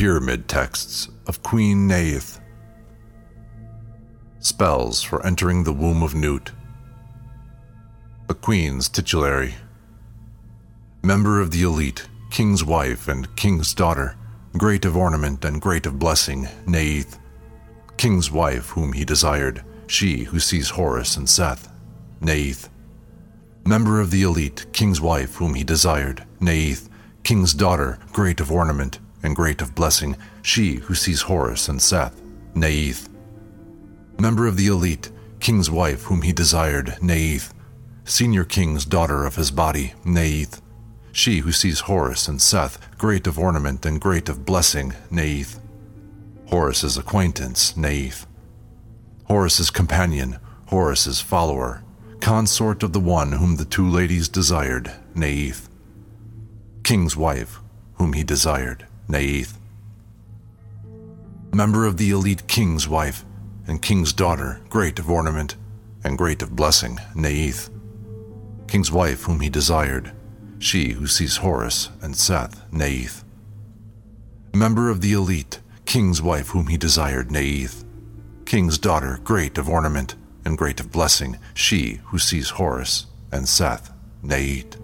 Pyramid Texts of Queen Neith. Spells for entering the womb of Nut. The Queen's titulary. Member of the elite, King's wife and King's daughter, great of ornament and great of blessing, Neith. King's wife whom he desired, she who sees Horus and Seth, Neith. Member of the elite, King's wife whom he desired, Neith. King's daughter, great of ornament and great of blessing, she who sees Horus and Seth, Neith. Member of the elite, King's wife whom he desired, Neith. Senior King's daughter of his body, Neith. She who sees Horus and Seth, great of ornament and great of blessing, Neith. Horus's acquaintance, Neith. Horus's companion, Horus's follower, consort of the one whom the two ladies desired, Neith. King's wife, whom he desired, Neith. Member of the elite king's wife and king's daughter, great of ornament and great of blessing, Naith. King's wife whom he desired, she who sees Horus and Seth, Naith. Member of the elite, king's wife whom he desired, Naith. King's daughter, great of ornament and great of blessing, she who sees Horus and Seth, Naith.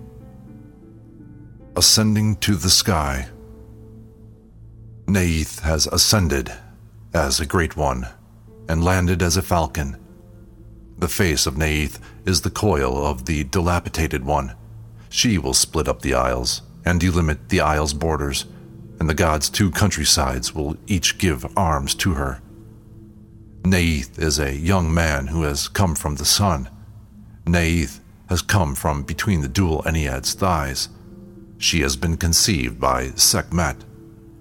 Ascending to the sky. Neith has ascended as a great one and landed as a falcon. The face of Naith is the coil of the dilapidated one. She will split up the isles and delimit the isles' borders, and the gods' two countrysides will each give arms to her. Naith is a young man who has come from the sun. Naith has come from between the dual Ennead's thighs. She has been conceived by Sekhmet.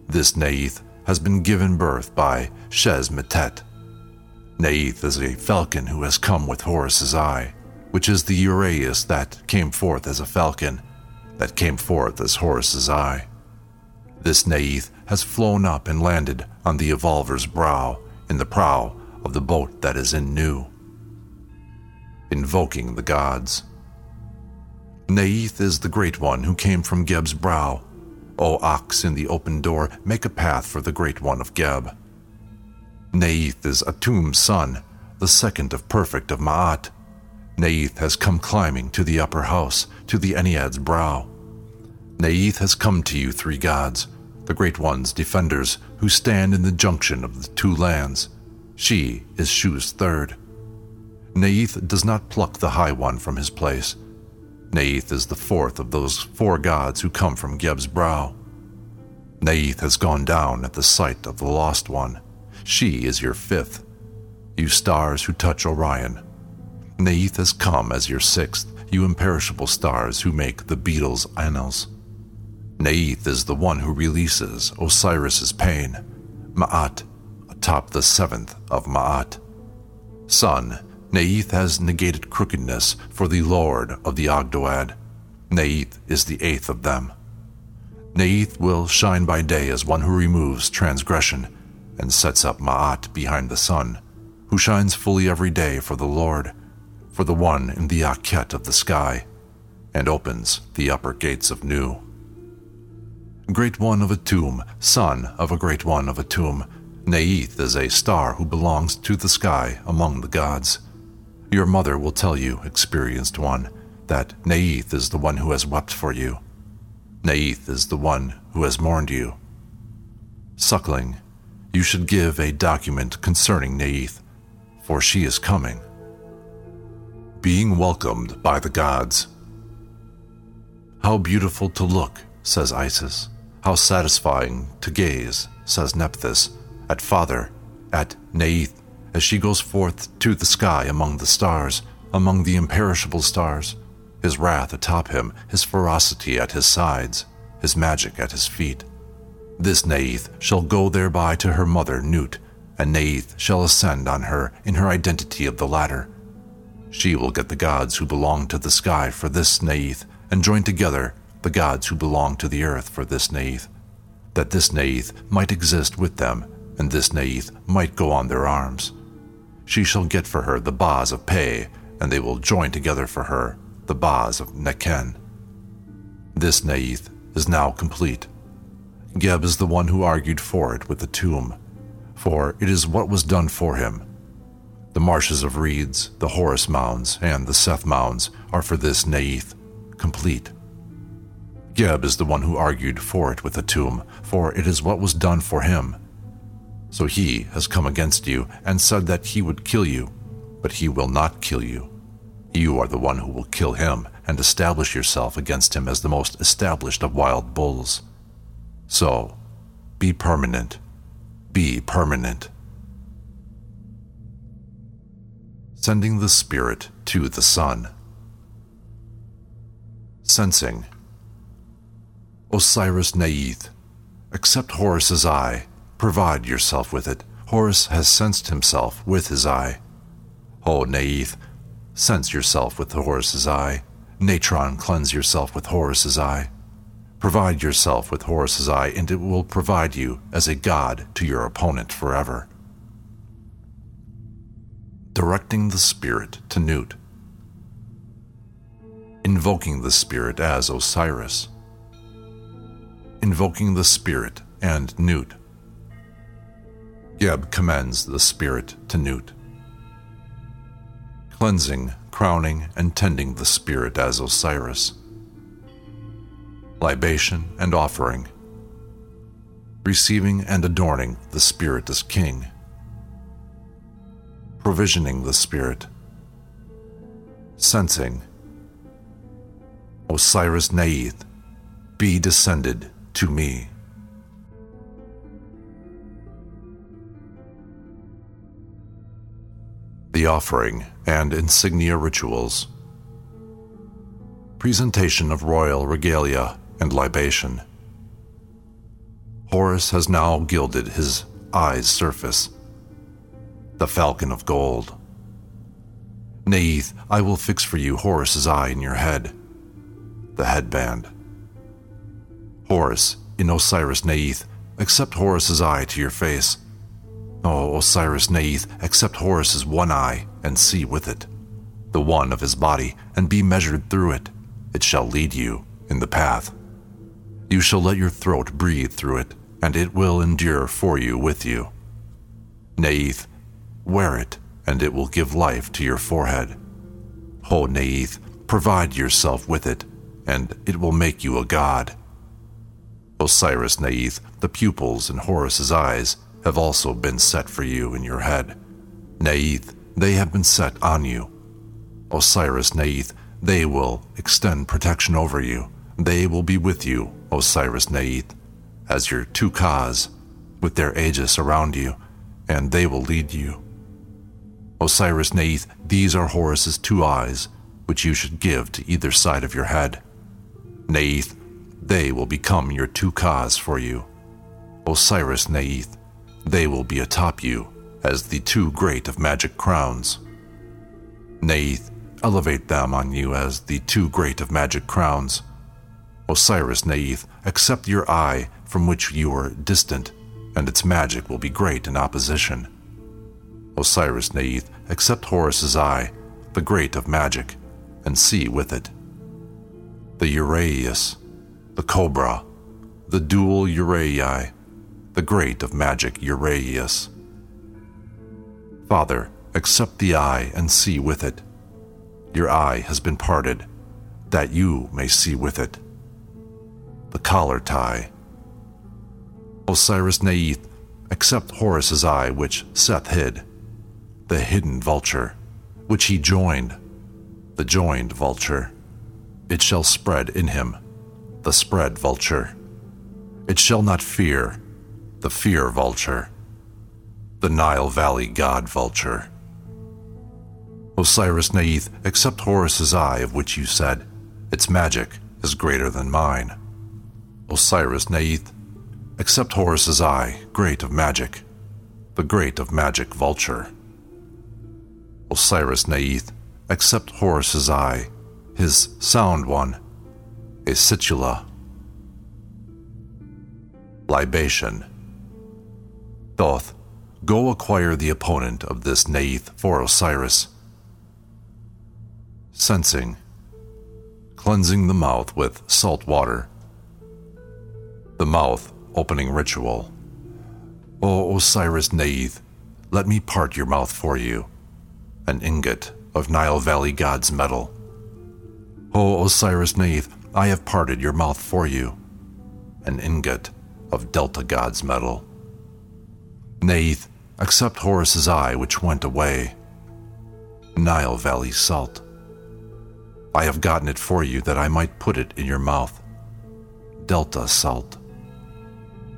This Naith has been given birth by Shesmetet. Naith is a falcon who has come with Horus's eye, which is the Uraeus that came forth as a falcon, that came forth as Horus's eye. This Naith has flown up and landed on the Evolver's brow in the prow of the boat that is in Nu. Invoking the gods. Naith is the great one who came from Geb's brow. O ox in the open door, make a path for the great one of Geb. Neith is Atum's son, the second of perfect of Ma'at. Neith has come climbing to the upper house, to the Ennead's brow. Neith has come to you, three gods, the great one's defenders, who stand in the junction of the two lands. She is Shu's third. Neith does not pluck the High One from his place. Neith is the fourth of those four gods who come from Geb's brow. Neith has gone down at the sight of the Lost One. She is your fifth. You stars who touch Orion. Neith has come as your sixth, you imperishable stars who make the beetle's annals. Neith is the one who releases Osiris's pain. Ma'at, atop the seventh of Ma'at. Sun, Neith has negated crookedness for the Lord of the Ogdoad. Neith is the eighth of them. Neith will shine by day as one who removes transgression and sets up Ma'at behind the sun, who shines fully every day for the Lord, for the one in the Akhet of the sky, and opens the upper gates of Nu. Great One of a Tomb, son of a Great One of a Tomb, Neith is a star who belongs to the sky among the gods. Your mother will tell you, experienced one, that Neith is the one who has wept for you. Neith is the one who has mourned you. Suckling, you should give a document concerning Neith. for she is coming. Being welcomed by the gods. How beautiful to look, says Isis. How satisfying to gaze, says Nephthys, at Father, at Neith, as she goes forth to the sky among the stars, among the imperishable stars, his wrath atop him, his ferocity at his sides, his magic at his feet. This Neith shall go thereby to her mother Nut, and Neith shall ascend on her in her identity of the latter. She will get the gods who belong to the sky for this Neith, and join together the gods who belong to the earth for this Neith, that this Neith might exist with them, and this Neith might go on their arms. She shall get for her the Bas of Pe, and they will join together for her the Bas of Nekhen. This Naith is now complete. Geb is the one who argued for it with the tomb, for it is what was done for him. The marshes of reeds, the Horus mounds, and the Seth mounds are for this Naith complete. Geb is the one who argued for it with the tomb, for it is what was done for him. So he has come against you and said that he would kill you, but he will not kill you. You are the one who will kill him and establish yourself against him as the most established of wild bulls. So, be permanent. Be permanent. Sending the spirit to the sun. Censing. Osiris Naith, accept Horus's eye. Provide yourself with it. Horus has censed himself with his eye. O Naith, cense yourself with Horus's eye. Natron, cleanse yourself with Horus's eye. Provide yourself with Horus's eye, and it will provide you as a god to your opponent forever. Directing the spirit to Nut. Invoking the spirit as Osiris. Invoking the spirit and Nut. Geb commends the spirit to Nut. Cleansing, crowning, and tending the spirit as Osiris. Libation, and offering, receiving and adorning the Spirit as King, provisioning the Spirit, censing, Osiris Neith, be descended to me. The offering and insignia rituals. Presentation of royal regalia and libation. Horus has now gilded his eye's surface. The falcon of gold. Naith, I will fix for you Horus's eye in your head. The headband. Horus, in Osiris Naith, accept Horus's eye to your face. Oh, Osiris Naith, accept Horus's one eye and see with it, the one of his body, and be measured through it. It shall lead you in the path. You shall let your throat breathe through it, and it will endure for you with you. Naith, wear it, and it will give life to your forehead. Oh, Ho Naith, provide yourself with it, and it will make you a god. Osiris Naith, the pupils in Horus's eyes have also been set for you in your head. Naith, they have been set on you. Osiris Naith, they will extend protection over you. They will be with you Osiris Naith, as your two Kas, with their aegis around you, and they will lead you. Osiris Naith, these are Horus's two eyes, which you should give to either side of your head. Naith, they will become your two Kas for you. Osiris Neith, they will be atop you as the two great of magic crowns. Naith, elevate them on you as the two great of magic crowns. Osiris Naith, accept your eye from which you are distant, and its magic will be great in opposition. Osiris Naith, accept Horus's eye, the great of magic, and see with it. The Uraeus, the Cobra, the dual Uraei, the great of magic Uraeus. Father, accept the eye and see with it. Your eye has been parted, that you may see with it the collar tie. Osiris Naith, accept Horus's eye which Seth hid. the hidden vulture, which he joined, the joined vulture. It shall spread in him, the spread vulture. It shall not fear, the fear vulture, the Nile Valley god vulture. Osiris Naith, accept Horus's eye, of which you said, Its magic is greater than mine. Osiris Naith, accept Horus's eye, great of magic, the great of magic vulture. Osiris Naith, accept Horus's eye, his sound one, a situla. Libation. Thoth, go acquire the opponent of this Naith for Osiris. Censing. Cleansing the mouth with salt water. The mouth opening ritual. O Osiris Naith, let me part your mouth for you. An ingot of Nile Valley God's metal. O Osiris Naith, I have parted your mouth for you. An ingot of Delta God's metal. Neith, accept Horus's eye which went away. Nile Valley salt. I have gotten it for you that I might put it in your mouth. Delta salt.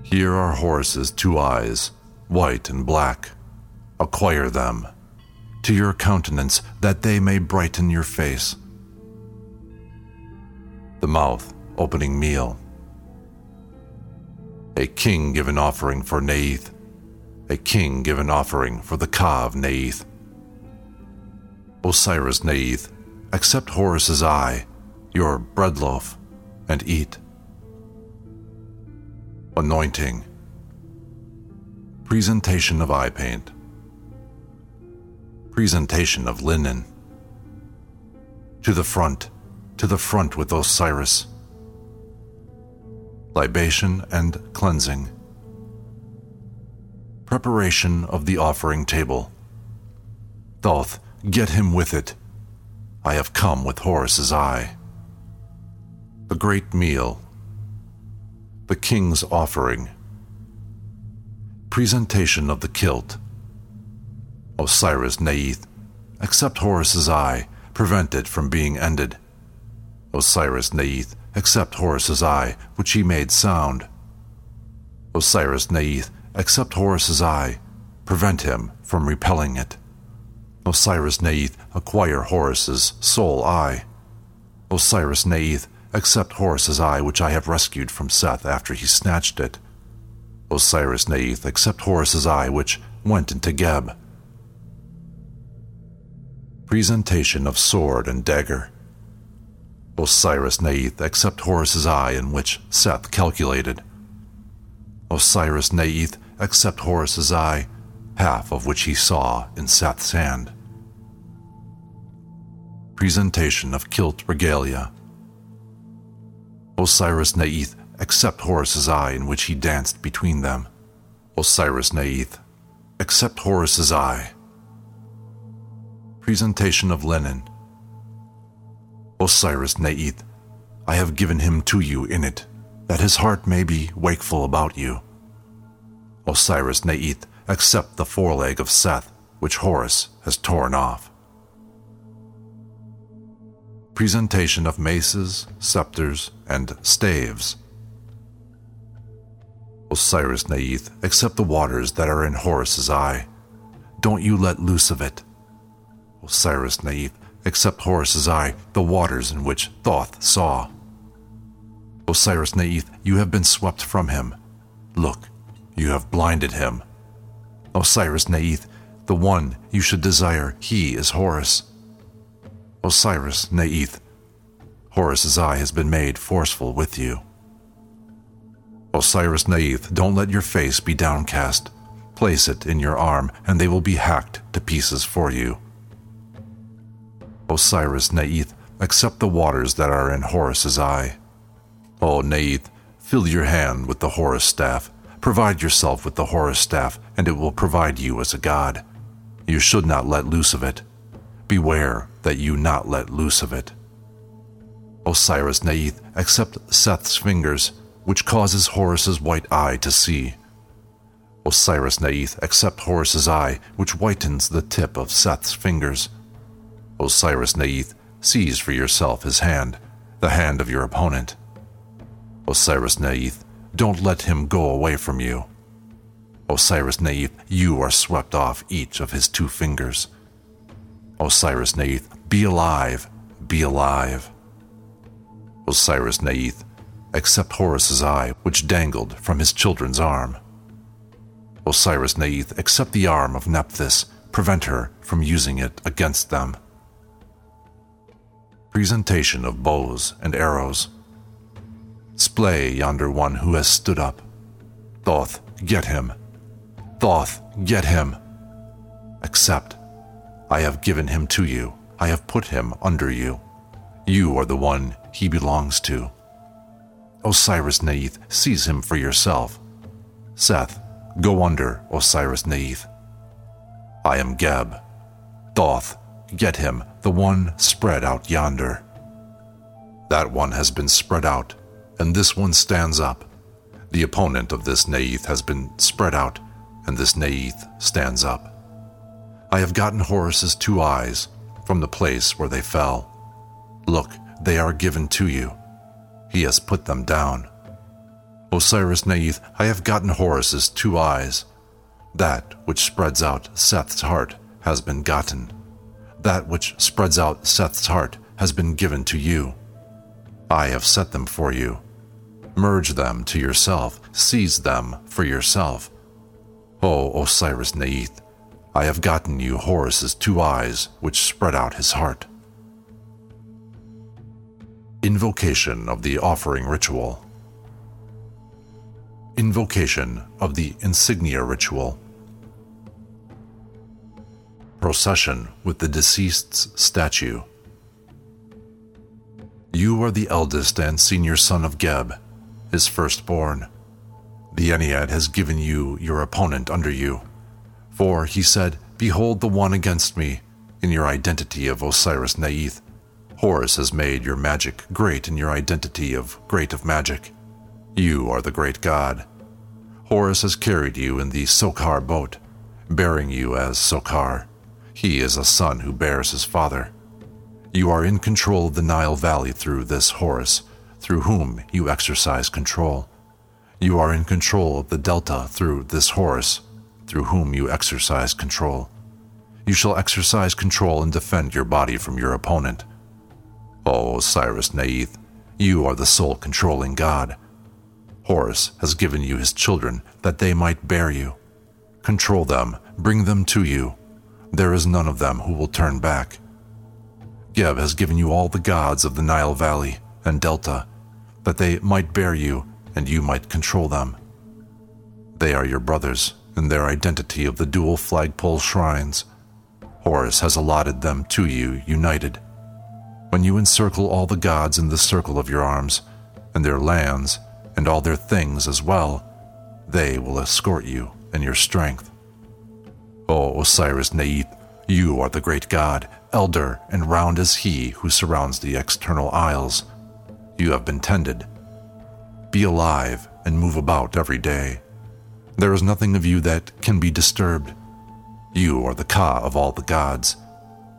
Here are Horus's two eyes, white and black. Acquire them to your countenance that they may brighten your face. The mouth opening meal. A king give an offering for Neith. A king give an offering for the Ka of Naith. Osiris Naith, accept Horus's eye, your bread loaf, and eat. Anointing. Presentation of eye paint. Presentation of linen. To the front, to the front with Osiris. Libation and cleansing. Preparation of the offering table. Thoth, get him with it. I have come with Horus's eye. The great meal. The king's offering. Presentation of the kilt. Osiris Naith, accept Horus's eye, prevent it from being ended. Osiris Naith, accept Horus's eye, which he made sound. Osiris Neith, accept Horus's eye, prevent him from repelling it. Osiris Neith, acquire Horus's soul eye. Osiris Neith, accept Horus's eye which I have rescued from Seth after he snatched it. Osiris Neith, accept Horus's eye which went into Geb. Presentation of sword and dagger. Osiris Neith, accept Horus's eye in which Seth calculated. Osiris Neith, accept Horus's eye, half of which he saw in Seth's hand presentation of kilt regalia. Osiris Neith, accept Horus's eye in which he danced between them. Osiris Neith, accept Horus's eye. Presentation of linen. Osiris Neith, I have given him to you in it, that his heart may be wakeful about you. Osiris Neith, accept the foreleg of Seth, which Horus has torn off presentation of maces, scepters, and staves. Osiris Neith, accept the waters that are in Horus's eye. Don't you let loose of it. Osiris Neith, accept Horus's eye, the waters in which Thoth saw. Osiris Neith, you have been swept from him. Look, you have blinded him. Osiris Naith, the one you should desire, he is Horus. Osiris Naith, Horus's eye has been made forceful with you. Osiris Naith, don't let your face be downcast. Place it in your arm, and they will be hacked to pieces for you. Osiris Naith, accept the waters that are in Horus's eye. Oh, o Naith, fill your hand with the Horus staff. Provide yourself with the Horus staff, and it will provide you as a god. You should not let loose of it. Beware that you not let loose of it. Osiris Naith accept Seth's fingers, which causes Horus's white eye to see. Osiris Naith accept Horus's eye, which whitens the tip of Seth's fingers. Osiris Naith seize for yourself his hand, the hand of your opponent. Osiris Neith, don't let him go away from you. Osiris Neith, you are swept off each of his two fingers. Osiris Neith, be alive, be alive. Osiris Neith, accept Horus's eye, which dangled from his children's arm. Osiris Neith, accept the arm of Nephthys, prevent her from using it against them. Presentation of bows and arrows. Splay yonder one who has stood up. Thoth, get him. Thoth, get him. Accept. I have given him to you. I have put him under you. You are the one he belongs to. Osiris Neith, seize him for yourself. Seth, go under Osiris Neith. I am Geb. Thoth, get him, the one spread out yonder. That one has been spread out, and this one stands up. The opponent of this Naith has been spread out, and this Naith stands up. I have gotten Horus's two eyes from the place where they fell. Look, they are given to you. He has put them down. Osiris Naith, I have gotten Horus's two eyes. That which spreads out Seth's heart has been gotten. That which spreads out Seth's heart has been given to you. I have set them for you. Merge them to yourself, seize them for yourself. O Osiris Neith, I have gotten you Horus's two eyes, which spread out his heart. Invocation of the Offering Ritual. Invocation of the Insignia Ritual. Procession with the Deceased's Statue. You are the eldest and senior son of Geb, his firstborn. The Ennead has given you your opponent under you. For he said, Behold the one against me, in your identity of Osiris Naith. Horus has made your magic great in your identity of great of magic. You are the great god. Horus has carried you in the Sokar boat, bearing you as Sokar. He is a son who bears his father. You are in control of the Nile Valley through this Horus, through whom you exercise control. You are in control of the Delta through this Horus, through whom you exercise control. You shall exercise control and defend your body from your opponent. O Osiris Neith, you are the sole controlling god. Horus has given you his children that they might bear you. Control them, bring them to you. There is none of them who will turn back. Geb has given you all the gods of the Nile Valley and Delta, that they might bear you and you might control them. They are your brothers in their identity of the dual flagpole shrines. Horus has allotted them to you united when you encircle all the gods in the circle of your arms, and their lands, and all their things as well, they will escort you in your strength. O Osiris Neith, you are the great god, elder and round as he who surrounds the external isles. You have been tended. Be alive and move about every day. There is nothing of you that can be disturbed. You are the Ka of all the gods.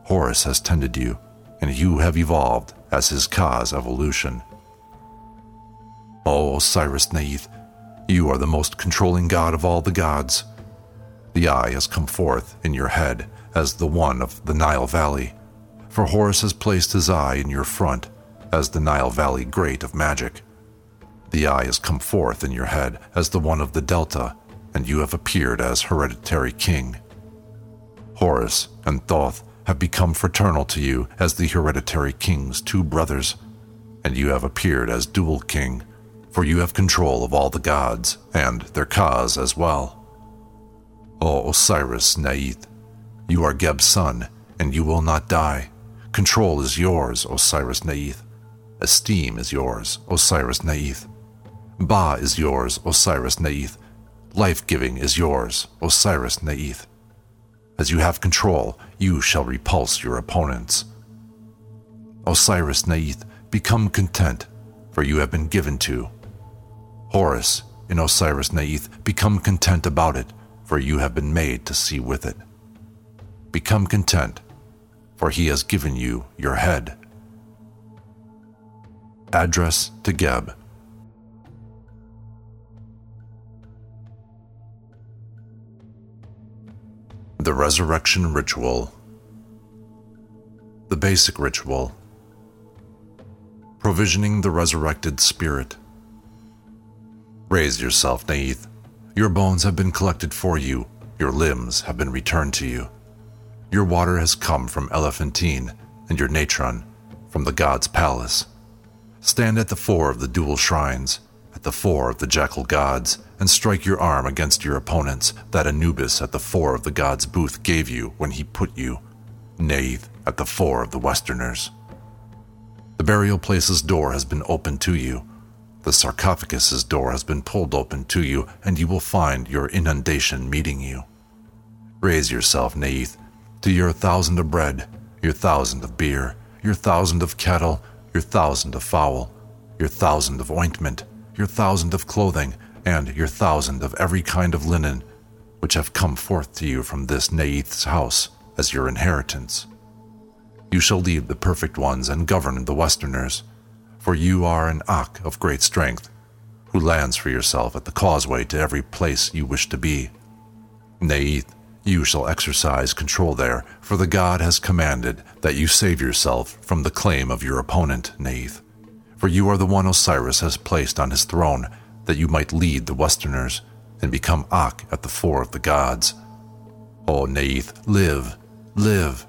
Horus has tended you and you have evolved as his Ka's evolution. O Osiris Naith, you are the most controlling god of all the gods. The eye has come forth in your head as the one of the Nile Valley, for Horus has placed his eye in your front as the Nile Valley Great of Magic. The eye has come forth in your head as the one of the Delta, and you have appeared as hereditary king. Horus and Thoth have become fraternal to you as the hereditary king's two brothers, and you have appeared as dual king, for you have control of all the gods and their cause as well. O Osiris Naith, you are Geb's son, and you will not die. Control is yours, Osiris Neith. Esteem is yours, Osiris Naith. Ba is yours, Osiris Naith. Life giving is yours, Osiris Naith. As you have control, you shall repulse your opponents. Osiris Naith, become content, for you have been given to. Horus, in Osiris Naith, become content about it, for you have been made to see with it. Become content, for he has given you your head. Address to Geb. The Resurrection Ritual. The Basic Ritual. Provisioning the Resurrected Spirit. Raise yourself, Naith. Your bones have been collected for you, your limbs have been returned to you. Your water has come from Elephantine, and your natron from the god's palace. Stand at the four of the dual shrines, at the four of the jackal gods, and strike your arm against your opponents that Anubis at the four of the god's booth gave you when he put you, Neith, at the four of the westerners. The burial place's door has been opened to you. The sarcophagus's door has been pulled open to you, and you will find your inundation meeting you. Raise yourself, Naith, to your thousand of bread, your thousand of beer, your thousand of cattle, your thousand of fowl, your thousand of ointment, your thousand of clothing, and your thousand of every kind of linen, which have come forth to you from this Neith's house as your inheritance. You shall lead the perfect ones and govern the Westerners, for you are an Ak of great strength, who lands for yourself at the causeway to every place you wish to be. Neith, you shall exercise control there, for the god has commanded that you save yourself from the claim of your opponent, Naith. For you are the one Osiris has placed on his throne, that you might lead the Westerners and become Ak at the fore of the gods. O Naith, live, live,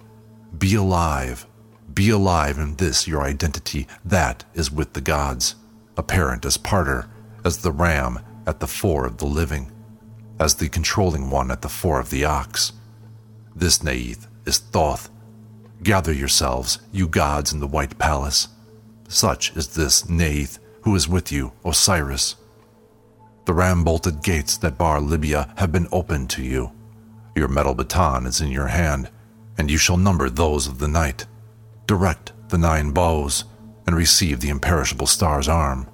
be alive, be alive in this your identity that is with the gods, apparent as Parter, as the ram at the fore of the living as the controlling one at the fore of the ox. This Naith is Thoth. Gather yourselves, you gods in the White Palace. Such is this Naith who is with you, Osiris. The ram bolted gates that bar Libya have been opened to you. Your metal baton is in your hand, and you shall number those of the night. Direct the nine bows, and receive the imperishable star's arm.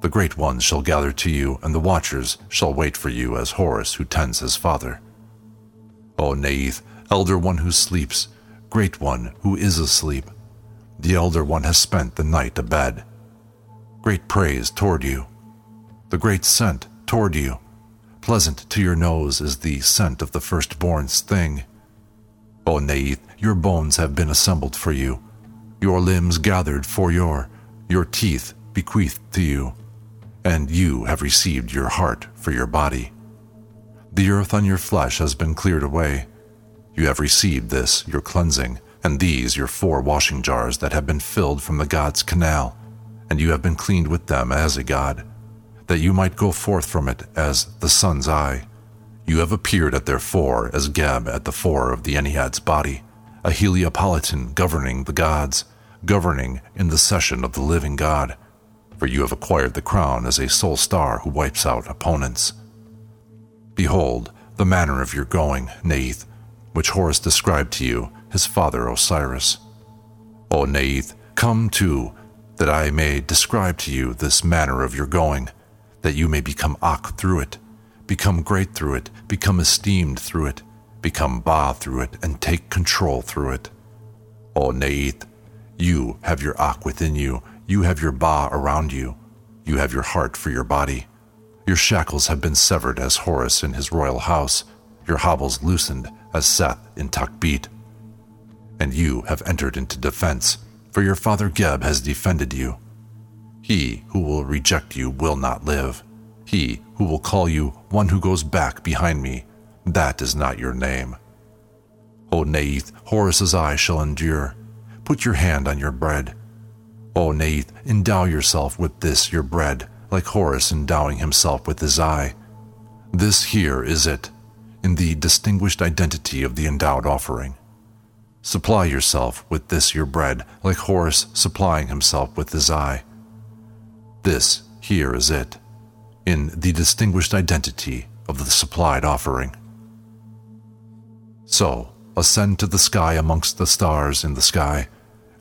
The great ones shall gather to you, and the watchers shall wait for you as Horus who tends his father. O Neith, elder one who sleeps, great one who is asleep, the elder one has spent the night abed. Great praise toward you, the great scent toward you. Pleasant to your nose is the scent of the firstborn's thing. O Neith, your bones have been assembled for you, your limbs gathered for your, your teeth bequeathed to you and you have received your heart for your body. The earth on your flesh has been cleared away. You have received this, your cleansing, and these, your four washing jars that have been filled from the God's canal, and you have been cleaned with them as a God, that you might go forth from it as the sun's eye. You have appeared at their four as Geb at the four of the Ennead's body, a Heliopolitan governing the gods, governing in the session of the living God for you have acquired the crown as a sole star who wipes out opponents. Behold, the manner of your going, Neith, which Horus described to you, his father Osiris. O Neith, come too, that I may describe to you this manner of your going, that you may become Ak through it, become great through it, become esteemed through it, become Ba through it, and take control through it. O Neith, you have your Ak within you, you have your Ba around you. You have your heart for your body. Your shackles have been severed as Horus in his royal house, your hobbles loosened as Seth in Takbit. And you have entered into defense, for your father Geb has defended you. He who will reject you will not live. He who will call you one who goes back behind me, that is not your name. O Naith, Horus's eye shall endure. Put your hand on your bread. O Neith, endow yourself with this your bread, like Horus endowing himself with his eye. This here is it, in the distinguished identity of the endowed offering. Supply yourself with this your bread, like Horus supplying himself with his eye. This here is it, in the distinguished identity of the supplied offering. So, ascend to the sky amongst the stars in the sky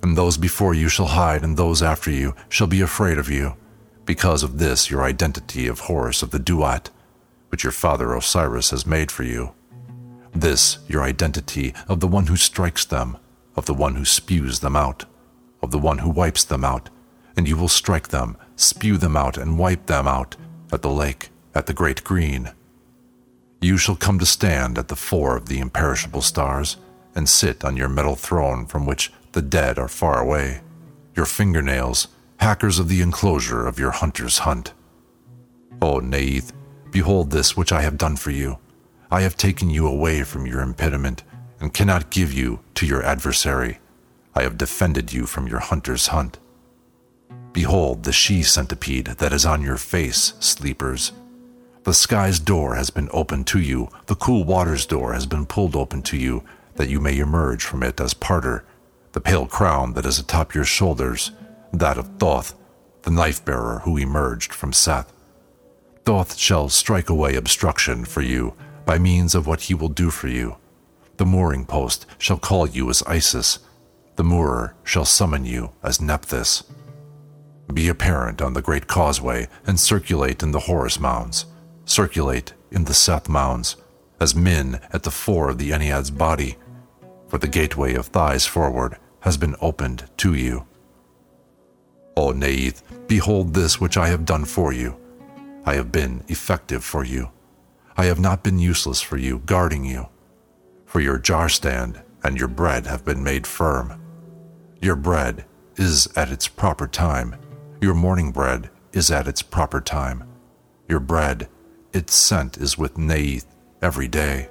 and those before you shall hide, and those after you shall be afraid of you, because of this your identity of Horus of the Duat, which your father Osiris has made for you. This, your identity of the one who strikes them, of the one who spews them out, of the one who wipes them out, and you will strike them, spew them out, and wipe them out at the lake, at the great green. You shall come to stand at the four of the imperishable stars, and sit on your metal throne from which the dead are far away, your fingernails, hackers of the enclosure of your hunter's hunt. Oh, o Naith, behold this which I have done for you. I have taken you away from your impediment, and cannot give you to your adversary. I have defended you from your hunter's hunt. Behold the she centipede that is on your face, sleepers. The sky's door has been opened to you, the cool water's door has been pulled open to you, that you may emerge from it as parter. The pale crown that is atop your shoulders, that of Thoth, the knife bearer who emerged from Seth. Thoth shall strike away obstruction for you by means of what he will do for you. The mooring post shall call you as Isis, the moorer shall summon you as Nephthys. Be apparent on the great causeway and circulate in the Horus mounds, circulate in the Seth mounds, as men at the fore of the Ennead's body, for the gateway of thighs forward has been opened to you. O Neith, behold this which I have done for you. I have been effective for you. I have not been useless for you, guarding you. For your jar stand and your bread have been made firm. Your bread is at its proper time. Your morning bread is at its proper time. Your bread, its scent is with Neith every day.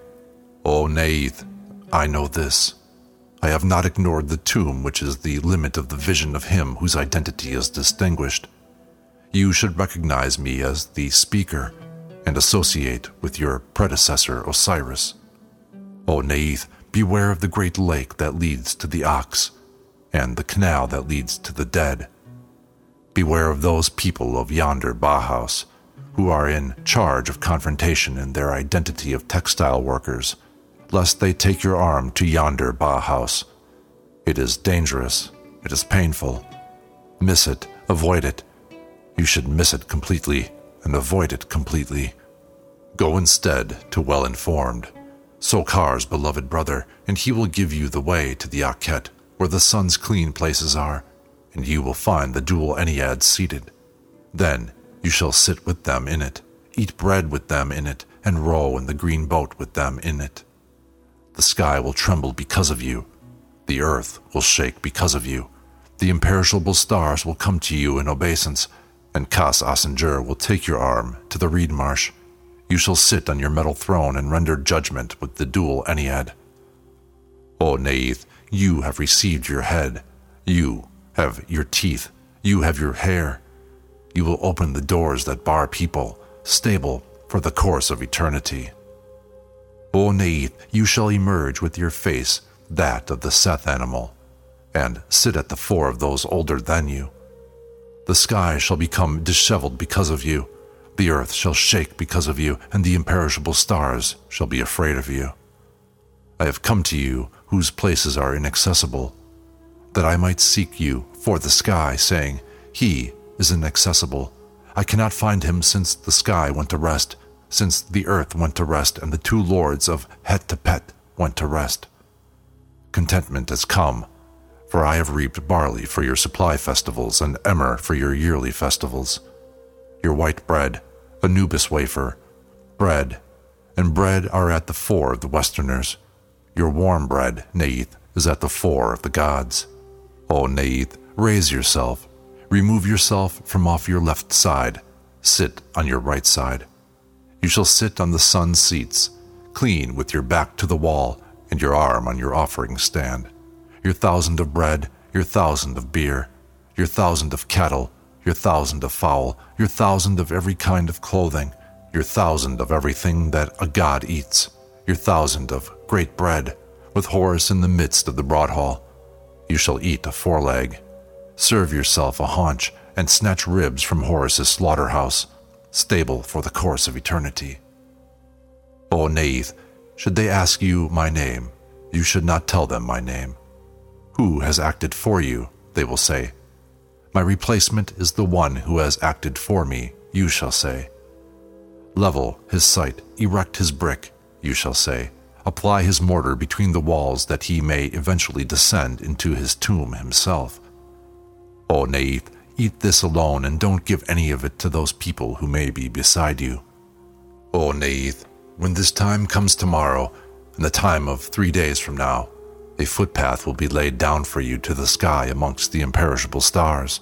O Neith, I know this. I have not ignored the tomb, which is the limit of the vision of him whose identity is distinguished. You should recognize me as the speaker and associate with your predecessor Osiris. O Neith, beware of the great lake that leads to the ox, and the canal that leads to the dead. Beware of those people of yonder Bauhaus who are in charge of confrontation in their identity of textile workers lest they take your arm to yonder Bauhaus. It is dangerous. It is painful. Miss it. Avoid it. You should miss it completely and avoid it completely. Go instead to Well Informed, Sokar's beloved brother, and he will give you the way to the Akhet, where the sun's clean places are, and you will find the dual Enneads seated. Then you shall sit with them in it, eat bread with them in it, and row in the green boat with them in it. The sky will tremble because of you. The earth will shake because of you. The imperishable stars will come to you in obeisance, and Kas Asenjur will take your arm to the reed marsh. You shall sit on your metal throne and render judgment with the dual Ennead. O Naith, you have received your head. You have your teeth. You have your hair. You will open the doors that bar people, stable for the course of eternity. O Neith, you shall emerge with your face that of the Seth animal, and sit at the fore of those older than you. The sky shall become disheveled because of you, the earth shall shake because of you, and the imperishable stars shall be afraid of you. I have come to you whose places are inaccessible, that I might seek you for the sky, saying, He is inaccessible. I cannot find him since the sky went to rest, since the earth went to rest and the two lords of Hetepet went to rest. Contentment has come, for I have reaped barley for your supply festivals and emmer for your yearly festivals. Your white bread, Anubis wafer, bread, and bread are at the fore of the Westerners. Your warm bread, Neith, is at the fore of the gods. O Neith, raise yourself, remove yourself from off your left side, sit on your right side. You shall sit on the sun seats, clean with your back to the wall and your arm on your offering stand. Your thousand of bread, your thousand of beer, your thousand of cattle, your thousand of fowl, your thousand of every kind of clothing, your thousand of everything that a god eats, your thousand of great bread, with Horus in the midst of the broad hall. You shall eat a foreleg. Serve yourself a haunch, and snatch ribs from Horus's slaughterhouse stable for the course of eternity. O Naith, should they ask you my name, you should not tell them my name. Who has acted for you? They will say. My replacement is the one who has acted for me, you shall say. Level his site, erect his brick, you shall say. Apply his mortar between the walls that he may eventually descend into his tomb himself. O Neith, eat this alone and don't give any of it to those people who may be beside you. O Neith, when this time comes tomorrow, and the time of three days from now, a footpath will be laid down for you to the sky amongst the imperishable stars.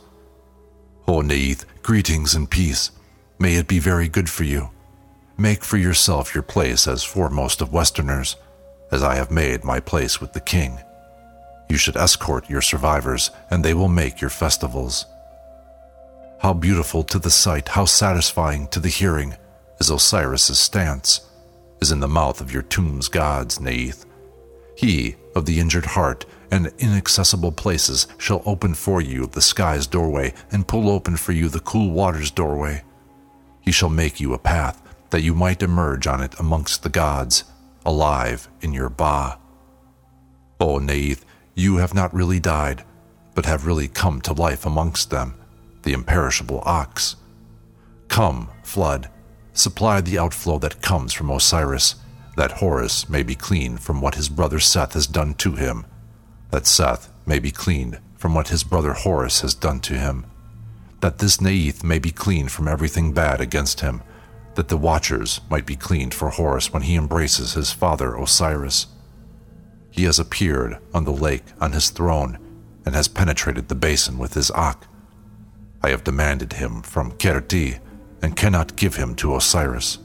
O Neith, greetings and peace. May it be very good for you. Make for yourself your place as foremost of Westerners, as I have made my place with the king. You should escort your survivors, and they will make your festivals. How beautiful to the sight, how satisfying to the hearing is Osiris's stance, is in the mouth of your tomb's gods, Neith. He of the injured heart and inaccessible places shall open for you the sky's doorway and pull open for you the cool water's doorway. He shall make you a path that you might emerge on it amongst the gods, alive in your Ba. O Neith, you have not really died, but have really come to life amongst them, the imperishable ox. Come, flood, supply the outflow that comes from Osiris, that Horus may be clean from what his brother Seth has done to him, that Seth may be cleaned from what his brother Horus has done to him, that this Neith may be clean from everything bad against him, that the Watchers might be cleaned for Horus when he embraces his father Osiris. He has appeared on the lake on his throne and has penetrated the basin with his Ak. I have demanded him from Kerti and cannot give him to Osiris.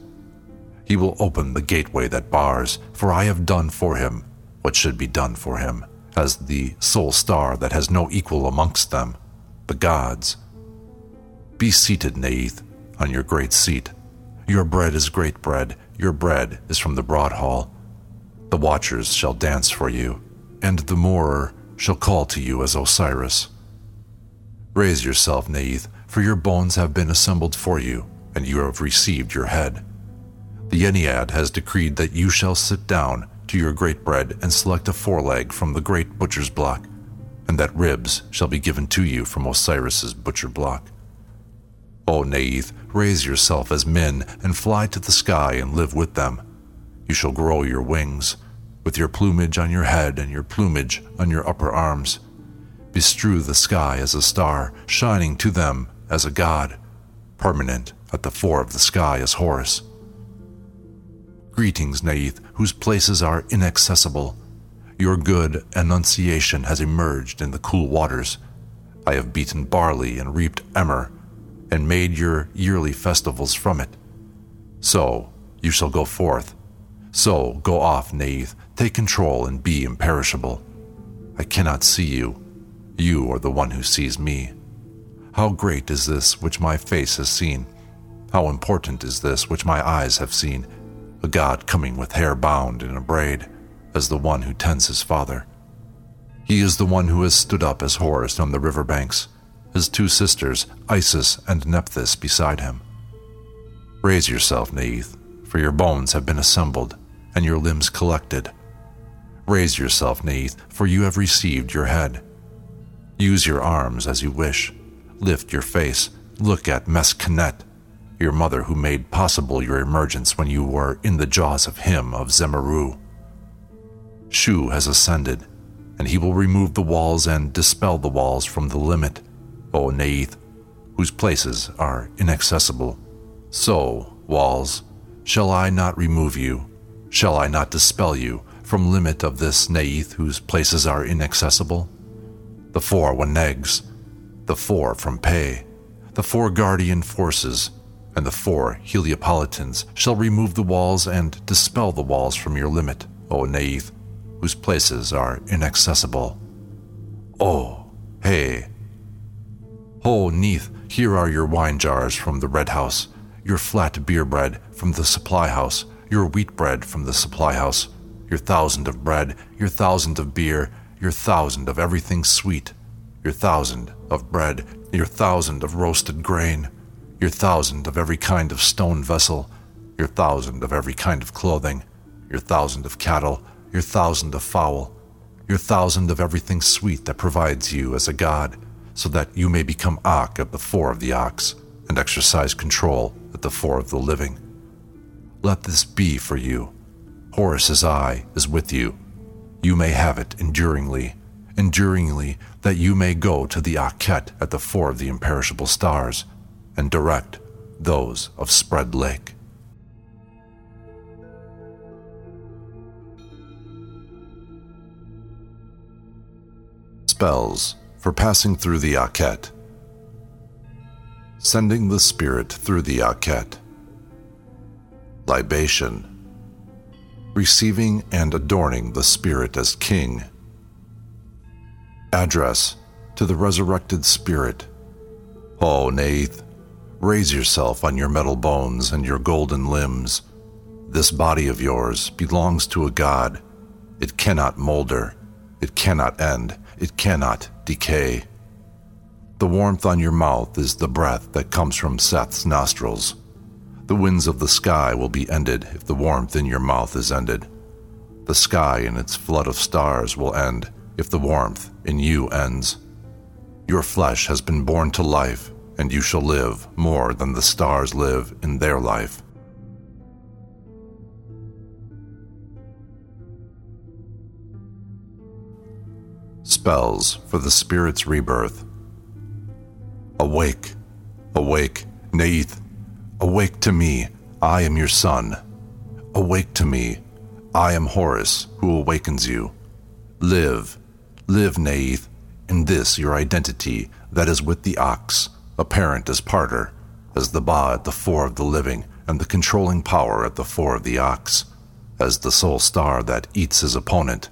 He will open the gateway that bars, for I have done for him what should be done for him, as the sole star that has no equal amongst them, the gods. Be seated, Neith, on your great seat your bread is great bread, your bread is from the broad hall. The watchers shall dance for you, and the moorer shall call to you as Osiris. Raise yourself, Neith, for your bones have been assembled for you, and you have received your head. The Ennead has decreed that you shall sit down to your great bread and select a foreleg from the great butcher's block, and that ribs shall be given to you from Osiris's butcher block. O Neith, raise yourself as men and fly to the sky and live with them. You shall grow your wings, with your plumage on your head and your plumage on your upper arms. Bestrew the sky as a star, shining to them as a god, permanent at the fore of the sky as Horus. Greetings, Neith, whose places are inaccessible. Your good annunciation has emerged in the cool waters. I have beaten barley and reaped emmer and made your yearly festivals from it. So you shall go forth. So go off, Neith, take control and be imperishable. I cannot see you. You are the one who sees me. How great is this which my face has seen? How important is this which my eyes have seen? A god coming with hair bound in a braid, as the one who tends his father. He is the one who has stood up as Horus on the river banks his two sisters, Isis and Nephthys, beside him. Raise yourself, Neith, for your bones have been assembled and your limbs collected. Raise yourself, Neith, for you have received your head. Use your arms as you wish. Lift your face. Look at Meskhenet, your mother who made possible your emergence when you were in the jaws of him of Zemeru. Shu has ascended, and he will remove the walls and dispel the walls from the limit O Neith, whose places are inaccessible. So, walls, shall I not remove you? Shall I not dispel you from limit of this Neith whose places are inaccessible? The four Wanegs, the four from Pe, the four guardian forces, and the four Heliopolitans shall remove the walls and dispel the walls from your limit, O Neith, whose places are inaccessible. Oh, hey, Oh, Neith, here are your wine jars from the red house, your flat beer bread from the supply house, your wheat bread from the supply house, your thousand of bread, your thousand of beer, your thousand of everything sweet, your thousand of bread, your thousand of roasted grain, your thousand of every kind of stone vessel, your thousand of every kind of clothing, your thousand of cattle, your thousand of fowl, your thousand of everything sweet that provides you as a god so that you may become Ak at the fore of the ox and exercise control at the fore of the living. Let this be for you. Horus's eye is with you. You may have it enduringly, enduringly, that you may go to the Akhet at the fore of the imperishable stars and direct those of Spread Lake. Spells for passing through the Akhet. Sending the spirit through the Akhet. Libation. Receiving and adorning the spirit as king. Address to the resurrected spirit. O Neith, raise yourself on your metal bones and your golden limbs. This body of yours belongs to a god. It cannot molder. It cannot end. It cannot decay. The warmth on your mouth is the breath that comes from Seth's nostrils. The winds of the sky will be ended if the warmth in your mouth is ended. The sky and its flood of stars will end if the warmth in you ends. Your flesh has been born to life, and you shall live more than the stars live in their life. Spells for the Spirit's Rebirth. Awake, awake, Neith, awake to me, I am your son. Awake to me, I am Horus, who awakens you. Live, live, Neith, in this your identity that is with the ox, apparent as parter, as the ba at the fore of the living, and the controlling power at the fore of the ox, as the sole star that eats his opponent.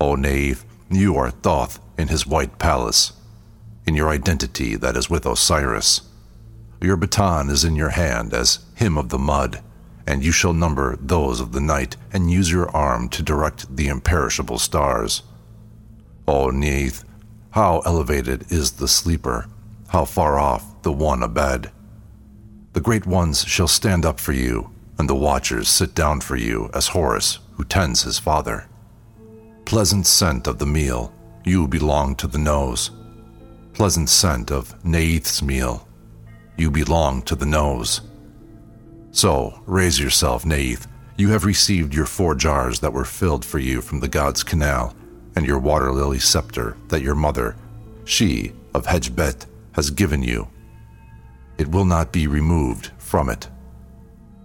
O Neith, you are Thoth in his white palace, in your identity that is with Osiris. Your baton is in your hand as him of the mud, and you shall number those of the night and use your arm to direct the imperishable stars. O Neith, how elevated is the sleeper, how far off the one abed. The great ones shall stand up for you, and the watchers sit down for you as Horus, who tends his father pleasant scent of the meal, you belong to the nose. Pleasant scent of Neith's meal, you belong to the nose. So, raise yourself, Neith. You have received your four jars that were filled for you from the god's canal, and your water lily scepter that your mother, she of Hedgebet, has given you. It will not be removed from it.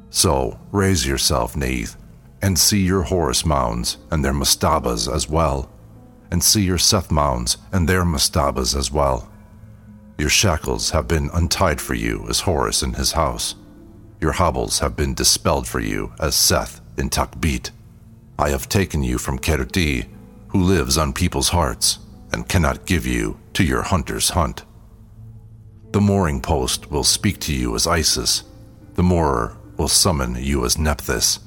So, raise yourself, Neith, and see your Horus mounds and their mastabas as well, and see your Seth mounds and their mastabas as well. Your shackles have been untied for you as Horus in his house. Your hobbles have been dispelled for you as Seth in Takbit. I have taken you from Kerti, who lives on people's hearts, and cannot give you to your hunter's hunt. The mooring post will speak to you as Isis. The moorer will summon you as Nephthys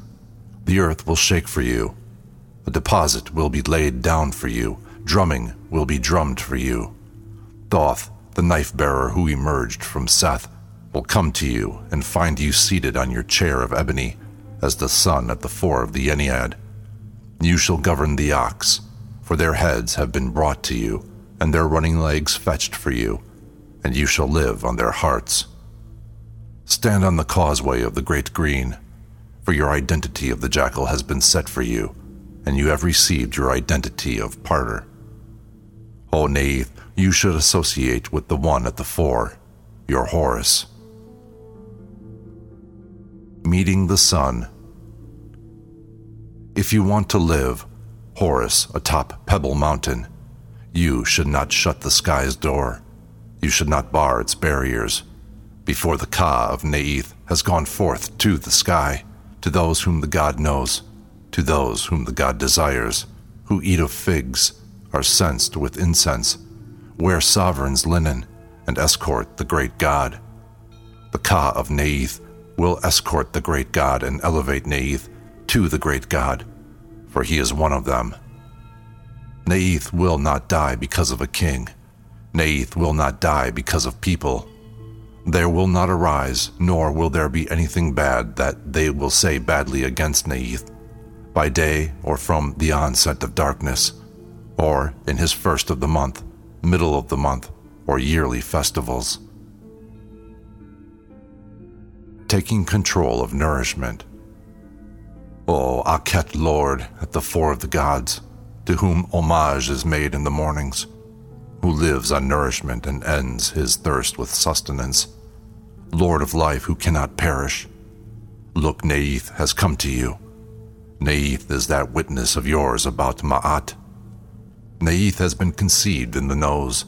the earth will shake for you. A deposit will be laid down for you. Drumming will be drummed for you. Thoth, the knife bearer who emerged from Seth, will come to you and find you seated on your chair of ebony as the sun at the fore of the Ennead. You shall govern the ox, for their heads have been brought to you, and their running legs fetched for you, and you shall live on their hearts. Stand on the causeway of the great green for your identity of the jackal has been set for you, and you have received your identity of parter. O Neith, you should associate with the one at the fore, your Horus. Meeting the sun. If you want to live, Horus atop Pebble Mountain, you should not shut the sky's door. You should not bar its barriers. Before the Ka of Neith has gone forth to the sky, to those whom the god knows, to those whom the god desires, who eat of figs, are censed with incense, wear sovereign's linen, and escort the great god. The Ka of Neith will escort the great god and elevate Neith to the great god, for he is one of them. Neith will not die because of a king. Neith will not die because of people. There will not arise, nor will there be anything bad that they will say badly against Neith, by day or from the onset of darkness, or in his first of the month, middle of the month, or yearly festivals. Taking control of nourishment O Akhet Lord at the Fore of the Gods, to whom homage is made in the mornings, who lives on nourishment and ends his thirst with sustenance, Lord of life who cannot perish. Look, Neith has come to you. Neith is that witness of yours about Ma'at. Neith has been conceived in the nose.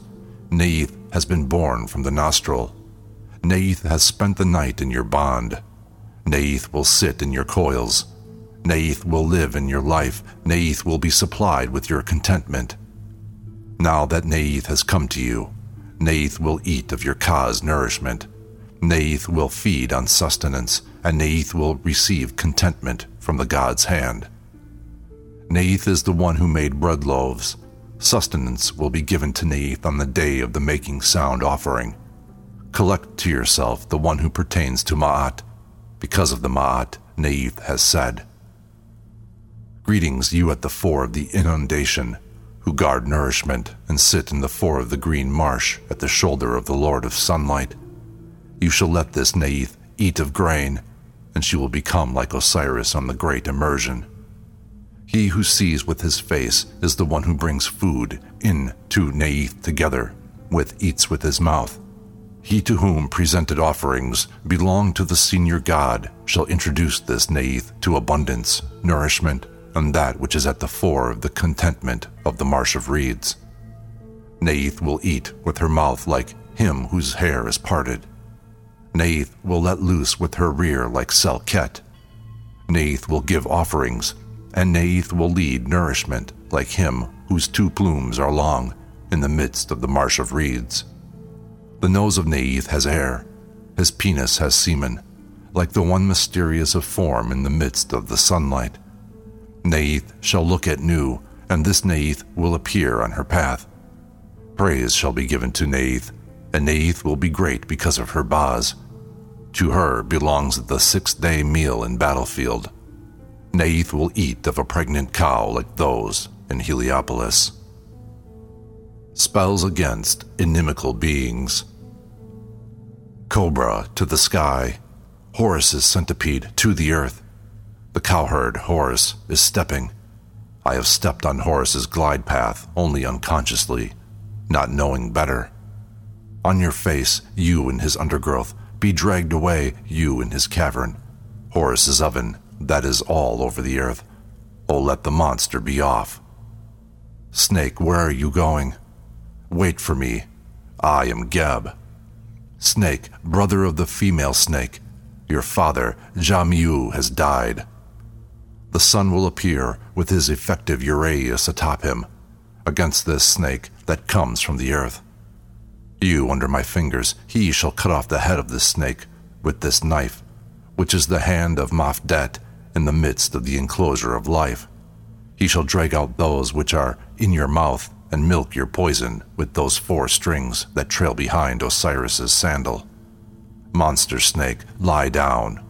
Neith has been born from the nostril. Neith has spent the night in your bond. Neith will sit in your coils. Neith will live in your life. Neith will be supplied with your contentment. Now that Neith has come to you, Neith will eat of your Ka's nourishment. Neith will feed on sustenance, and Neith will receive contentment from the god's hand. Neith is the one who made bread loaves. Sustenance will be given to Neith on the day of the making sound offering. Collect to yourself the one who pertains to Ma'at, because of the Ma'at, Neith has said. Greetings, you at the fore of the inundation, who guard nourishment and sit in the fore of the green marsh at the shoulder of the Lord of Sunlight. You shall let this Neith eat of grain, and she will become like Osiris on the great immersion. He who sees with his face is the one who brings food in to Neith together, with eats with his mouth. He to whom presented offerings belong to the senior god shall introduce this Neith to abundance, nourishment, and that which is at the fore of the contentment of the marsh of reeds. Neith will eat with her mouth like him whose hair is parted. Neith will let loose with her rear like Selket. Neith will give offerings, and Neith will lead nourishment like him whose two plumes are long in the midst of the marsh of reeds. The nose of Neith has hair, his penis has semen, like the one mysterious of form in the midst of the sunlight. Neith shall look at Nu, and this Neith will appear on her path. Praise shall be given to Neith, and Neith will be great because of her Bas. To her belongs the sixth day meal in battlefield. Neith will eat of a pregnant cow like those in Heliopolis. Spells against inimical beings. Cobra to the sky, Horus's centipede to the earth. The cowherd, Horus, is stepping. I have stepped on Horus's glide path only unconsciously, not knowing better. On your face, you in his undergrowth, be dragged away, you in his cavern. Horus's oven, that is all over the earth. Oh, let the monster be off. Snake, where are you going? Wait for me. I am Geb. Snake, brother of the female snake, your father, Jamiu, has died the sun will appear with his effective Uraeus atop him, against this snake that comes from the earth. You under my fingers, he shall cut off the head of this snake with this knife, which is the hand of Mafdet in the midst of the enclosure of life. He shall drag out those which are in your mouth and milk your poison with those four strings that trail behind Osiris's sandal. Monster snake, lie down.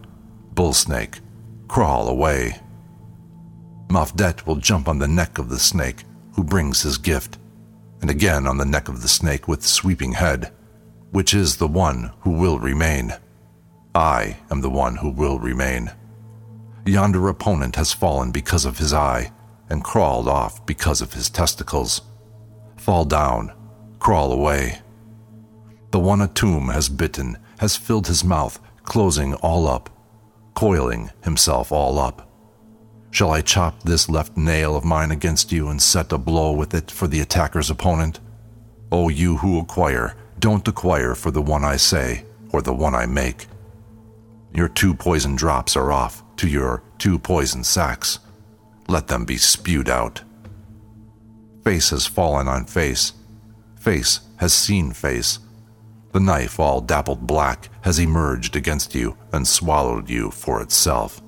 Bull snake, crawl away. Mafdet will jump on the neck of the snake who brings his gift, and again on the neck of the snake with sweeping head, which is the one who will remain. I am the one who will remain. Yonder opponent has fallen because of his eye, and crawled off because of his testicles. Fall down, crawl away. The one a tomb has bitten has filled his mouth, closing all up, coiling himself all up. Shall I chop this left nail of mine against you and set a blow with it for the attacker's opponent? O oh, you who acquire, don't acquire for the one I say or the one I make. Your two poison drops are off to your two poison sacks. Let them be spewed out. Face has fallen on face. Face has seen face. The knife, all dappled black, has emerged against you and swallowed you for itself.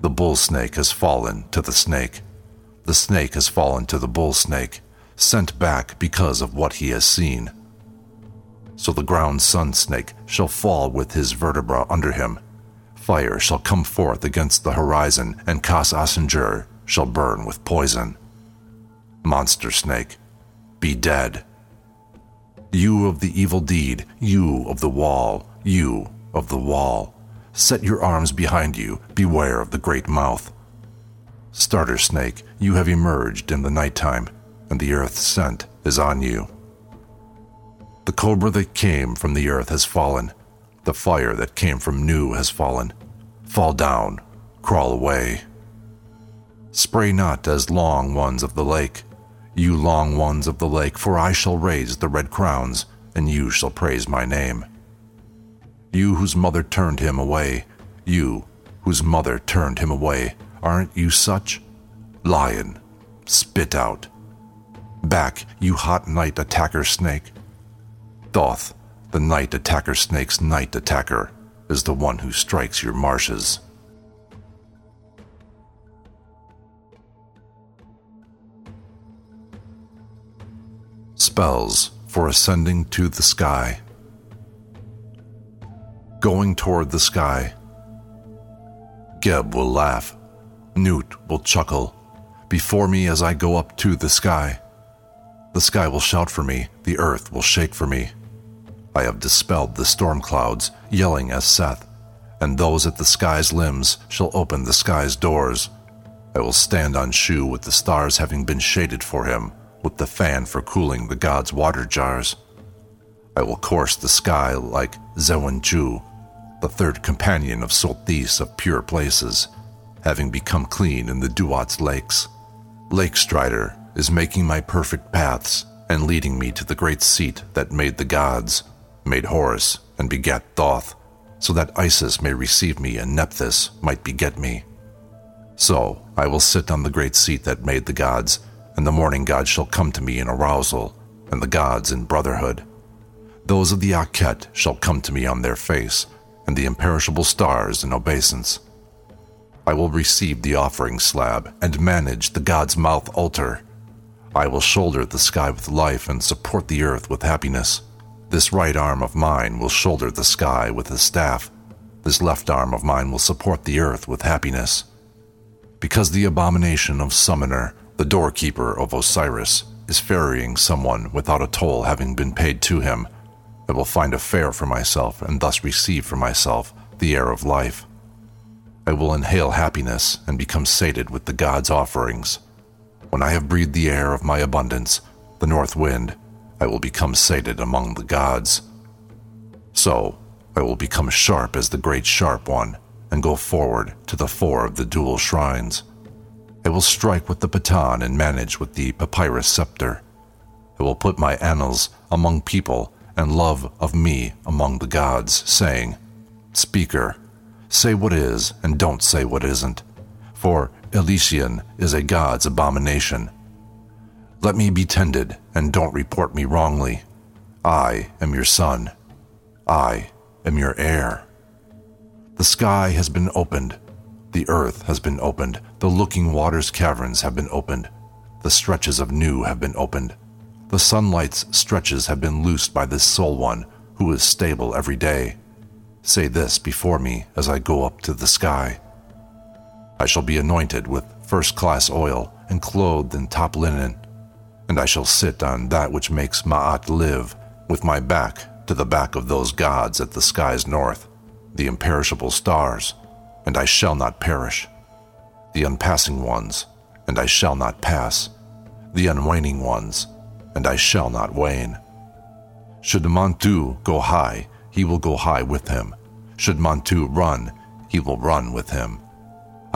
The bull snake has fallen to the snake. The snake has fallen to the bull snake, sent back because of what he has seen. So the ground sun snake shall fall with his vertebra under him. Fire shall come forth against the horizon, and Kas Asenjur shall burn with poison. Monster snake, be dead. You of the evil deed, you of the wall, you of the wall Set your arms behind you, beware of the great mouth. Starter snake, you have emerged in the nighttime, and the earth's scent is on you. The cobra that came from the earth has fallen. The fire that came from Nu has fallen. Fall down, crawl away. Spray not as long ones of the lake, you long ones of the lake, for I shall raise the red crowns, and you shall praise my name. You whose mother turned him away, you whose mother turned him away, aren't you such? Lion, spit out. Back, you hot night attacker snake. Thoth, the night attacker snake's night attacker, is the one who strikes your marshes. Spells for ascending to the sky. Going toward the sky. Geb will laugh. Nut will chuckle. Before me as I go up to the sky. The sky will shout for me, the earth will shake for me. I have dispelled the storm clouds, yelling as Seth, and those at the sky's limbs shall open the sky's doors. I will stand on Shu with the stars having been shaded for him with the fan for cooling the gods' water jars. I will course the sky like Zewenju, the third companion of Sothis of pure places, having become clean in the Duat's lakes. Lake Strider is making my perfect paths and leading me to the great seat that made the gods, made Horus, and begat Thoth, so that Isis may receive me and Nephthys might beget me. So I will sit on the great seat that made the gods and the morning gods shall come to me in arousal, and the gods in brotherhood. Those of the Akhet shall come to me on their face, and the imperishable stars in obeisance. I will receive the offering slab and manage the god's mouth altar. I will shoulder the sky with life and support the earth with happiness. This right arm of mine will shoulder the sky with his staff. This left arm of mine will support the earth with happiness. Because the abomination of Summoner the doorkeeper of Osiris is ferrying someone without a toll having been paid to him. I will find a fare for myself and thus receive for myself the air of life. I will inhale happiness and become sated with the gods' offerings. When I have breathed the air of my abundance, the north wind, I will become sated among the gods. So, I will become sharp as the great sharp one and go forward to the fore of the dual shrines. I will strike with the baton and manage with the papyrus scepter. I will put my annals among people and love of me among the gods, saying, Speaker, say what is and don't say what isn't, for Elysian is a god's abomination. Let me be tended and don't report me wrongly. I am your son. I am your heir. The sky has been opened the earth has been opened, the looking waters caverns have been opened, the stretches of Nu have been opened, the sunlight's stretches have been loosed by this Soul One who is stable every day. Say this before me as I go up to the sky. I shall be anointed with first class oil and clothed in top linen, and I shall sit on that which makes Ma'at live, with my back to the back of those gods at the sky's north, the imperishable stars and I shall not perish. The unpassing ones, and I shall not pass. The unwaning ones, and I shall not wane. Should Mantu go high, he will go high with him. Should Mantu run, he will run with him.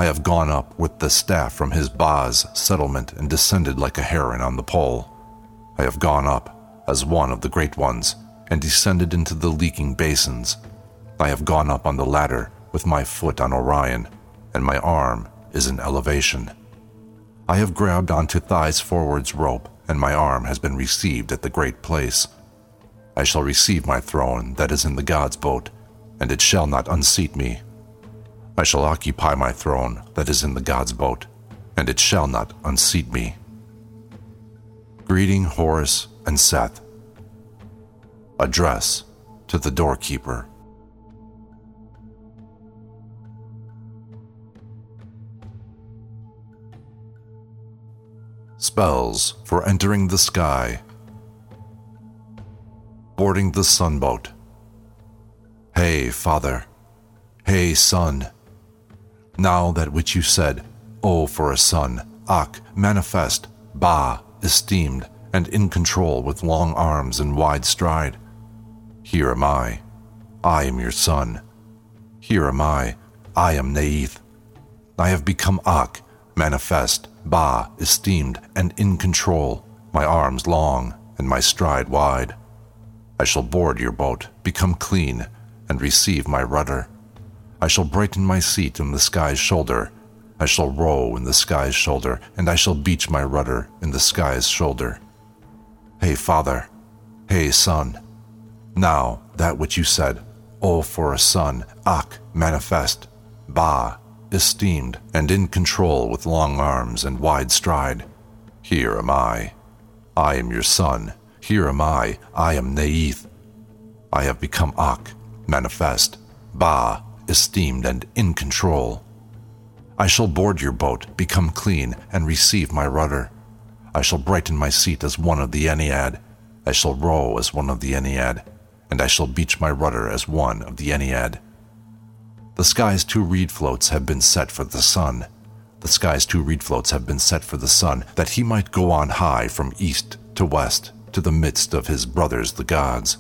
I have gone up with the staff from his Baz settlement and descended like a heron on the pole. I have gone up as one of the great ones and descended into the leaking basins. I have gone up on the ladder with my foot on Orion, and my arm is in elevation. I have grabbed onto Thigh's forward's rope, and my arm has been received at the great place. I shall receive my throne that is in the god's boat, and it shall not unseat me. I shall occupy my throne that is in the god's boat, and it shall not unseat me. Greeting Horus and Seth. Address to the doorkeeper. Spells for entering the sky. Boarding the sunboat. Hey, father. Hey, son. Now that which you said, Oh, for a son, Ak, manifest, Ba, esteemed, and in control with long arms and wide stride. Here am I. I am your son. Here am I. I am Neith. I have become Ak, manifest, Ba, esteemed, and in control, my arms long and my stride wide. I shall board your boat, become clean, and receive my rudder. I shall brighten my seat in the sky's shoulder. I shall row in the sky's shoulder, and I shall beach my rudder in the sky's shoulder. Hey, father. Hey, son. Now, that which you said, Oh, for a son, Ak, manifest, Ba, esteemed, and in control with long arms and wide stride. Here am I. I am your son. Here am I. I am Neith. I have become Ak, manifest, Ba, esteemed, and in control. I shall board your boat, become clean, and receive my rudder. I shall brighten my seat as one of the Ennead. I shall row as one of the Ennead, and I shall beach my rudder as one of the Ennead. The sky's two reed floats have been set for the sun. The sky's two reed floats have been set for the sun, that he might go on high from east to west to the midst of his brothers the gods.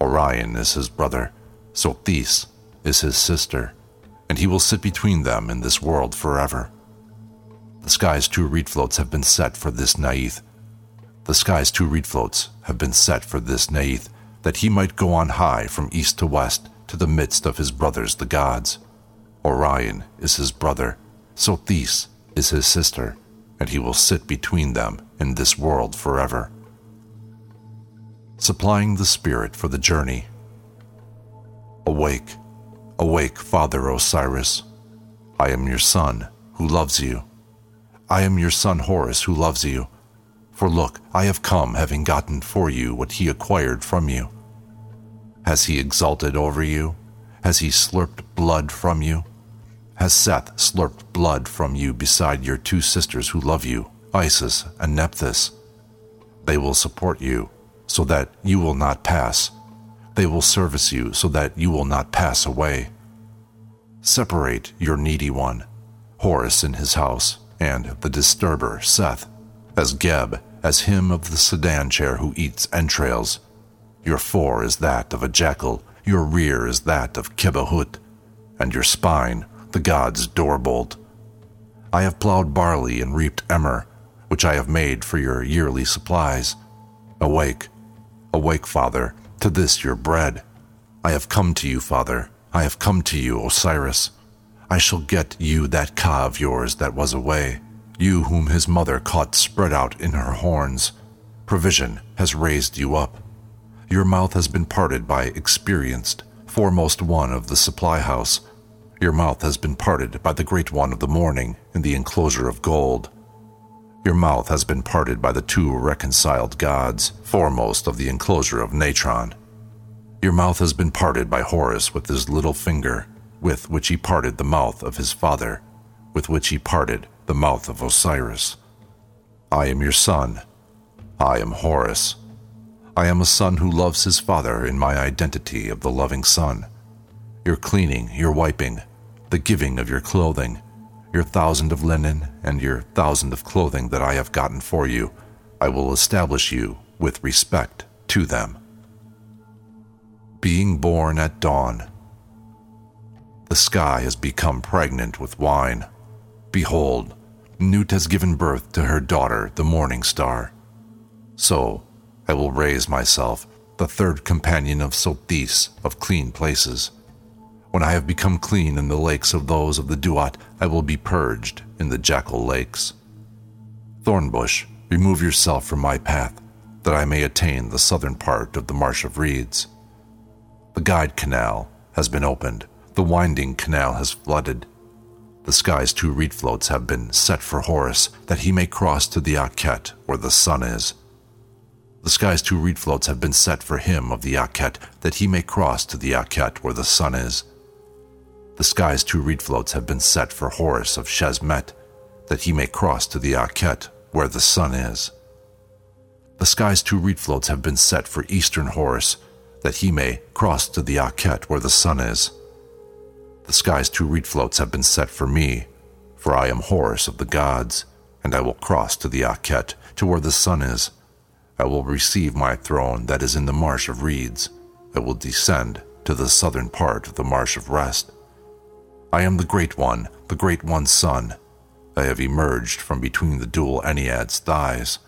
Orion is his brother, so Sothis is his sister, and he will sit between them in this world forever. The sky's two reed floats have been set for this Neith. The sky's two reed floats have been set for this Neith, that he might go on high from east to west to the midst of his brothers the gods. Orion is his brother, Sothis is his sister, and he will sit between them in this world forever. Supplying the spirit for the journey. Awake, awake, Father Osiris. I am your son, who loves you. I am your son Horus, who loves you. For look, I have come having gotten for you what he acquired from you. Has he exulted over you? Has he slurped blood from you? Has Seth slurped blood from you beside your two sisters who love you, Isis and Nephthys? They will support you, so that you will not pass. They will service you, so that you will not pass away. Separate your needy one, Horus in his house, and the disturber, Seth, as Geb, as him of the sedan chair who eats entrails. Your fore is that of a jackal, your rear is that of Kebahut, and your spine the god's doorbolt. I have plowed barley and reaped emmer, which I have made for your yearly supplies. Awake, awake, Father, to this your bread. I have come to you, Father, I have come to you, Osiris. I shall get you that ka of yours that was away, you whom his mother caught spread out in her horns. Provision has raised you up. Your mouth has been parted by experienced, foremost one of the supply house. Your mouth has been parted by the great one of the morning in the enclosure of gold. Your mouth has been parted by the two reconciled gods, foremost of the enclosure of Natron. Your mouth has been parted by Horus with his little finger, with which he parted the mouth of his father, with which he parted the mouth of Osiris. I am your son. I am Horus. I am a son who loves his father in my identity of the loving son. Your cleaning, your wiping, the giving of your clothing, your thousand of linen, and your thousand of clothing that I have gotten for you, I will establish you with respect to them. Being born at dawn. The sky has become pregnant with wine. Behold, Nut has given birth to her daughter, the morning star. So I will raise myself, the third companion of Sothis of clean places. When I have become clean in the lakes of those of the Duat, I will be purged in the jackal lakes. Thornbush, remove yourself from my path, that I may attain the southern part of the Marsh of Reeds. The guide canal has been opened, the winding canal has flooded, the sky's two reed floats have been set for Horus, that he may cross to the Akhet where the sun is. The sky's two reed floats have been set for him of the Akhet, that he may cross to the Akhet where the sun is. The sky's two reed floats have been set for Horus of Shesmet, that he may cross to the Akhet where the sun is. The sky's two reed floats have been set for eastern Horus, that he may cross to the Akhet where the sun is. The sky's two reed floats have been set for me, for I am Horus of the gods, and I will cross to the Akhet, to where the sun is. I will receive my throne that is in the marsh of reeds. I will descend to the southern part of the marsh of rest. I am the Great One, the Great One's son. I have emerged from between the dual Ennead's thighs.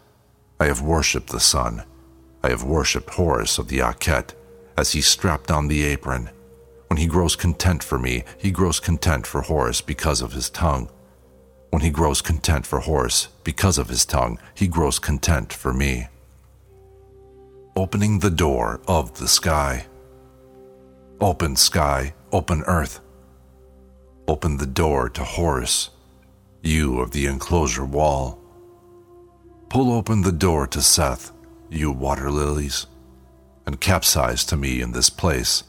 I have worshipped the sun. I have worshipped Horus of the Akhet as he strapped on the apron. When he grows content for me, he grows content for Horus because of his tongue. When he grows content for Horus because of his tongue, he grows content for me. Opening the door of the sky. Open sky, open earth. Open the door to Horus, you of the enclosure wall. Pull open the door to Seth, you water lilies, and capsize to me in this place.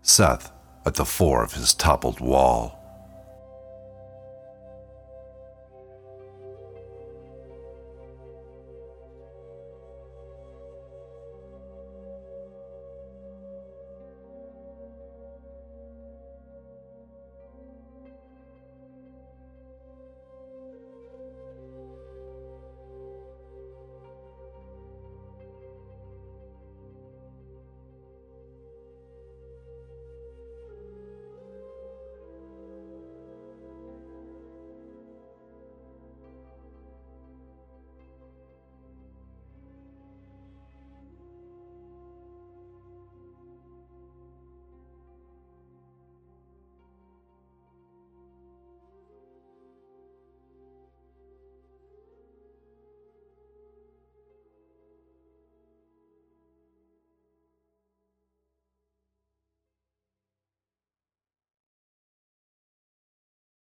Seth at the fore of his toppled wall.